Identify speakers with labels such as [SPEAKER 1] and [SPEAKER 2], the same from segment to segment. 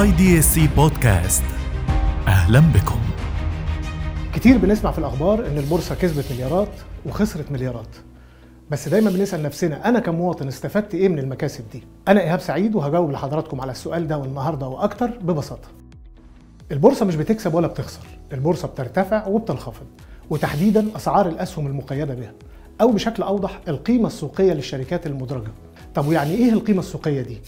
[SPEAKER 1] IDSC podcast. أهلا بكم.
[SPEAKER 2] كتير بنسمع في الأخبار إن البورصة كسبت مليارات وخسرت مليارات. بس دايما بنسأل نفسنا أنا كمواطن استفدت إيه من المكاسب دي؟ أنا إيهاب سعيد وهجاوب لحضراتكم على السؤال ده والنهاردة وأكتر ببساطة. البورصة مش بتكسب ولا بتخسر. البورصة بترتفع وبتنخفض وتحديدا أسعار الأسهم المقيدة بها أو بشكل أوضح القيمة السوقية للشركات المدرجة. طب ويعني إيه القيمة السوقية دي؟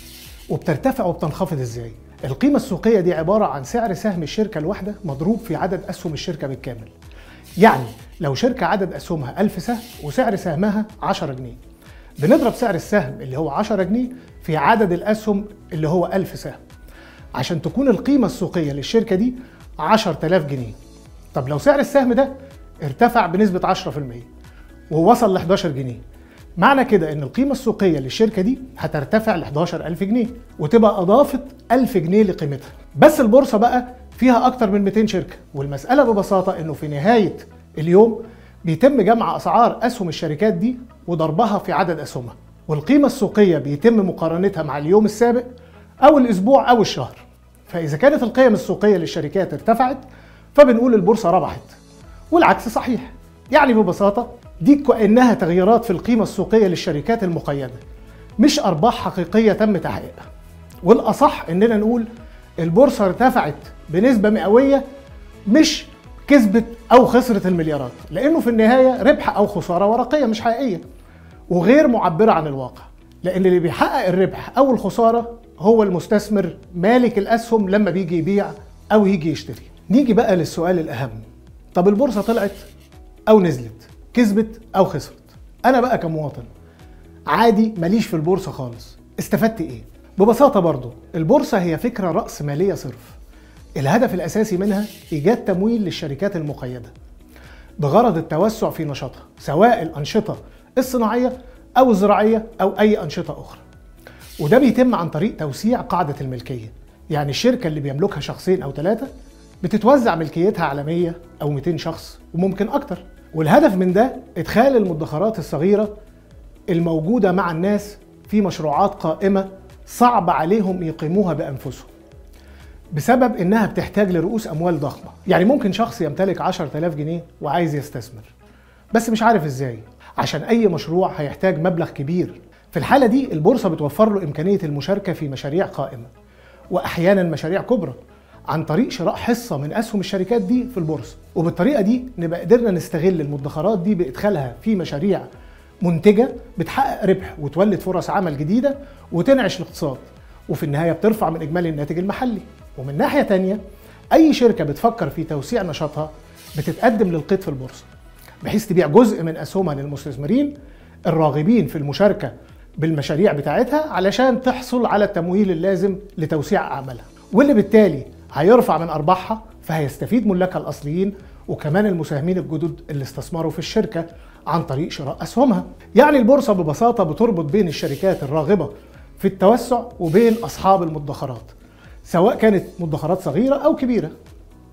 [SPEAKER 2] وبترتفع وبتنخفض إزاي؟ القيمة السوقية دي عبارة عن سعر سهم الشركة الواحدة مضروب في عدد أسهم الشركة بالكامل. يعني لو شركة عدد أسهمها 1000 سهم وسعر سهمها 10 جنيه. بنضرب سعر السهم اللي هو 10 جنيه في عدد الأسهم اللي هو 1000 سهم. عشان تكون القيمة السوقية للشركة دي 10000 جنيه. طب لو سعر السهم ده ارتفع بنسبة 10% ووصل ل 11 جنيه معنى كده إن القيمة السوقية للشركة دي هترتفع ل 11000 جنيه وتبقى أضافت 1000 جنيه لقيمتها. بس البورصة بقى فيها أكتر من 200 شركة والمسألة ببساطة إنه في نهاية اليوم بيتم جمع أسعار أسهم الشركات دي وضربها في عدد أسهمها والقيمة السوقية بيتم مقارنتها مع اليوم السابق أو الأسبوع أو الشهر. فإذا كانت القيم السوقية للشركات ارتفعت فبنقول البورصة ربحت والعكس صحيح. يعني ببساطة دي كأنها تغييرات في القيمة السوقية للشركات المقيدة مش أرباح حقيقية تم تحقيقها. والأصح إننا نقول البورصة ارتفعت بنسبة مئوية مش كسبت أو خسرت المليارات لأنه في النهاية ربح أو خسارة ورقية مش حقيقية وغير معبرة عن الواقع لأن اللي بيحقق الربح أو الخسارة هو المستثمر مالك الأسهم لما بيجي يبيع أو يجي يشتري. نيجي بقى للسؤال الأهم طب البورصة طلعت؟ أو نزلت كسبت أو خسرت. أنا بقى كمواطن عادي ماليش في البورصة خالص. استفدت إيه؟ ببساطة برضو البورصة هي فكرة رأس مالية صرف. الهدف الأساسي منها إيجاد تمويل للشركات المقيدة. بغرض التوسع في نشاطها سواء الأنشطة الصناعية أو الزراعية أو أي أنشطة أخرى. وده بيتم عن طريق توسيع قاعدة الملكية. يعني الشركة اللي بيملكها شخصين أو ثلاثة بتتوزع ملكيتها على 100 أو 200 شخص وممكن أكتر. والهدف من ده إدخال المدخرات الصغيرة الموجودة مع الناس في مشروعات قائمة صعب عليهم يقيموها بأنفسهم بسبب إنها بتحتاج لرؤوس أموال ضخمة. يعني ممكن شخص يمتلك 10000 جنيه وعايز يستثمر بس مش عارف إزاي. عشان أي مشروع هيحتاج مبلغ كبير. في الحالة دي البورصة بتوفر له إمكانية المشاركة في مشاريع قائمة واحيانا مشاريع كبرى. عن طريق شراء حصة من أسهم الشركات دي في البورصة. وبالطريقة دي نبقى قدرنا نستغل المدخرات دي بإدخالها في مشاريع منتجة بتحقق ربح وتولد فرص عمل جديدة وتنعش الاقتصاد. وفي النهاية بترفع من إجمالي الناتج المحلي. ومن ناحية تانية أي شركة بتفكر في توسيع نشاطها بتتقدم للقيد في البورصة بحيث تبيع جزء من أسهمها للمستثمرين الراغبين في المشاركة بالمشاريع بتاعتها علشان تحصل على التمويل اللازم لتوسيع أعمالها. واللي بالتالي هيرفع من أرباحها فهيستفيد ملاكها الأصليين وكمان المساهمين الجدد اللي استثمروا في الشركة عن طريق شراء أسهمها. يعني البورصة ببساطة بتربط بين الشركات الراغبة في التوسع وبين أصحاب المدخرات. سواء كانت مدخرات صغيرة أو كبيرة.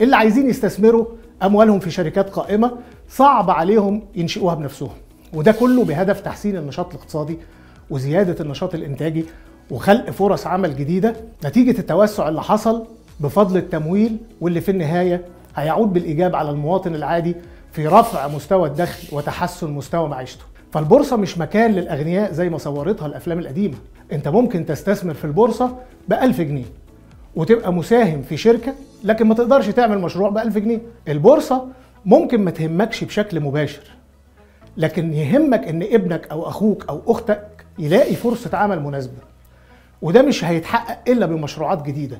[SPEAKER 2] اللي عايزين يستثمروا أموالهم في شركات قائمة صعب عليهم ينشئوها بنفسهم. وده كله بهدف تحسين النشاط الاقتصادي وزيادة النشاط الإنتاجي وخلق فرص عمل جديدة نتيجة التوسع اللي حصل بفضل التمويل واللي في النهاية هيعود بالإيجاب على المواطن العادي في رفع مستوى الدخل وتحسن مستوى معيشته. فالبورصة مش مكان للأغنياء زي ما صورتها الأفلام القديمة. أنت ممكن تستثمر في البورصة ب 1000 جنيه وتبقى مساهم في شركة لكن ما تقدرش تعمل مشروع ب 1000 جنيه. البورصة ممكن ما تهمكش بشكل مباشر لكن يهمك إن ابنك أو أخوك أو أختك يلاقي فرصة عمل مناسبة. وده مش هيتحقق إلا بمشروعات جديدة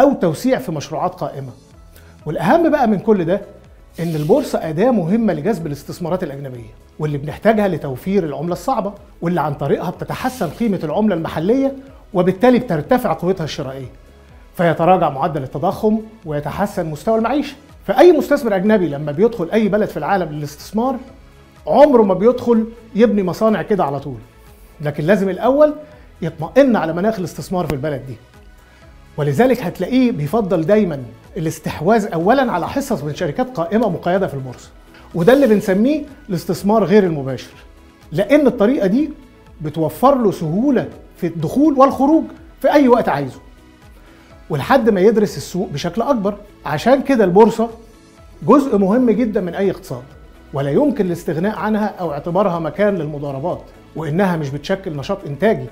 [SPEAKER 2] أو توسيع في مشروعات قائمة. والأهم بقى من كل ده إن البورصة أداة مهمة لجذب الاستثمارات الأجنبية واللي بنحتاجها لتوفير العملة الصعبة واللي عن طريقها بتتحسن قيمة العملة المحلية وبالتالي بترتفع قوتها الشرائية. فيتراجع معدل التضخم ويتحسن مستوى المعيشة. فأي مستثمر أجنبي لما بيدخل أي بلد في العالم للاستثمار عمره ما بيدخل يبني مصانع كده على طول. لكن لازم الأول يطمئن على مناخ الاستثمار في البلد دي. ولذلك هتلاقيه بيفضل دايما الاستحواذ اولا على حصص من شركات قائمة مقيدة في البورصه وده اللي بنسميه الاستثمار غير المباشر لأن الطريقة دي بتوفر له سهولة في الدخول والخروج في أي وقت عايزه ولحد ما يدرس السوق بشكل أكبر. عشان كده البورصة جزء مهم جدا من أي اقتصاد ولا يمكن الاستغناء عنها أو اعتبارها مكان للمضاربات وإنها مش بتشكل نشاط إنتاجي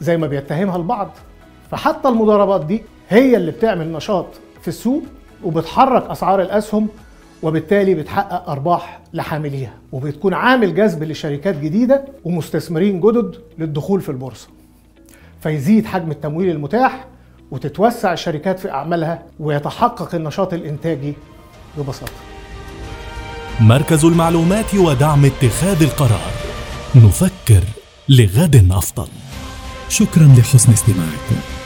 [SPEAKER 2] زي ما بيتهمها البعض. فحتى المضاربات دي هي اللي بتعمل نشاط في السوق وبتحرك أسعار الأسهم وبالتالي بتحقق أرباح لحامليها وبتكون عامل جذب لشركات جديدة ومستثمرين جدد للدخول في البورصة. فيزيد حجم التمويل المتاح وتتوسع الشركات في أعمالها ويتحقق النشاط الإنتاجي ببساطة.
[SPEAKER 1] مركز المعلومات ودعم اتخاذ القرار. نفكر لغد أفضل.
[SPEAKER 3] شكرا لحسن استماعكم.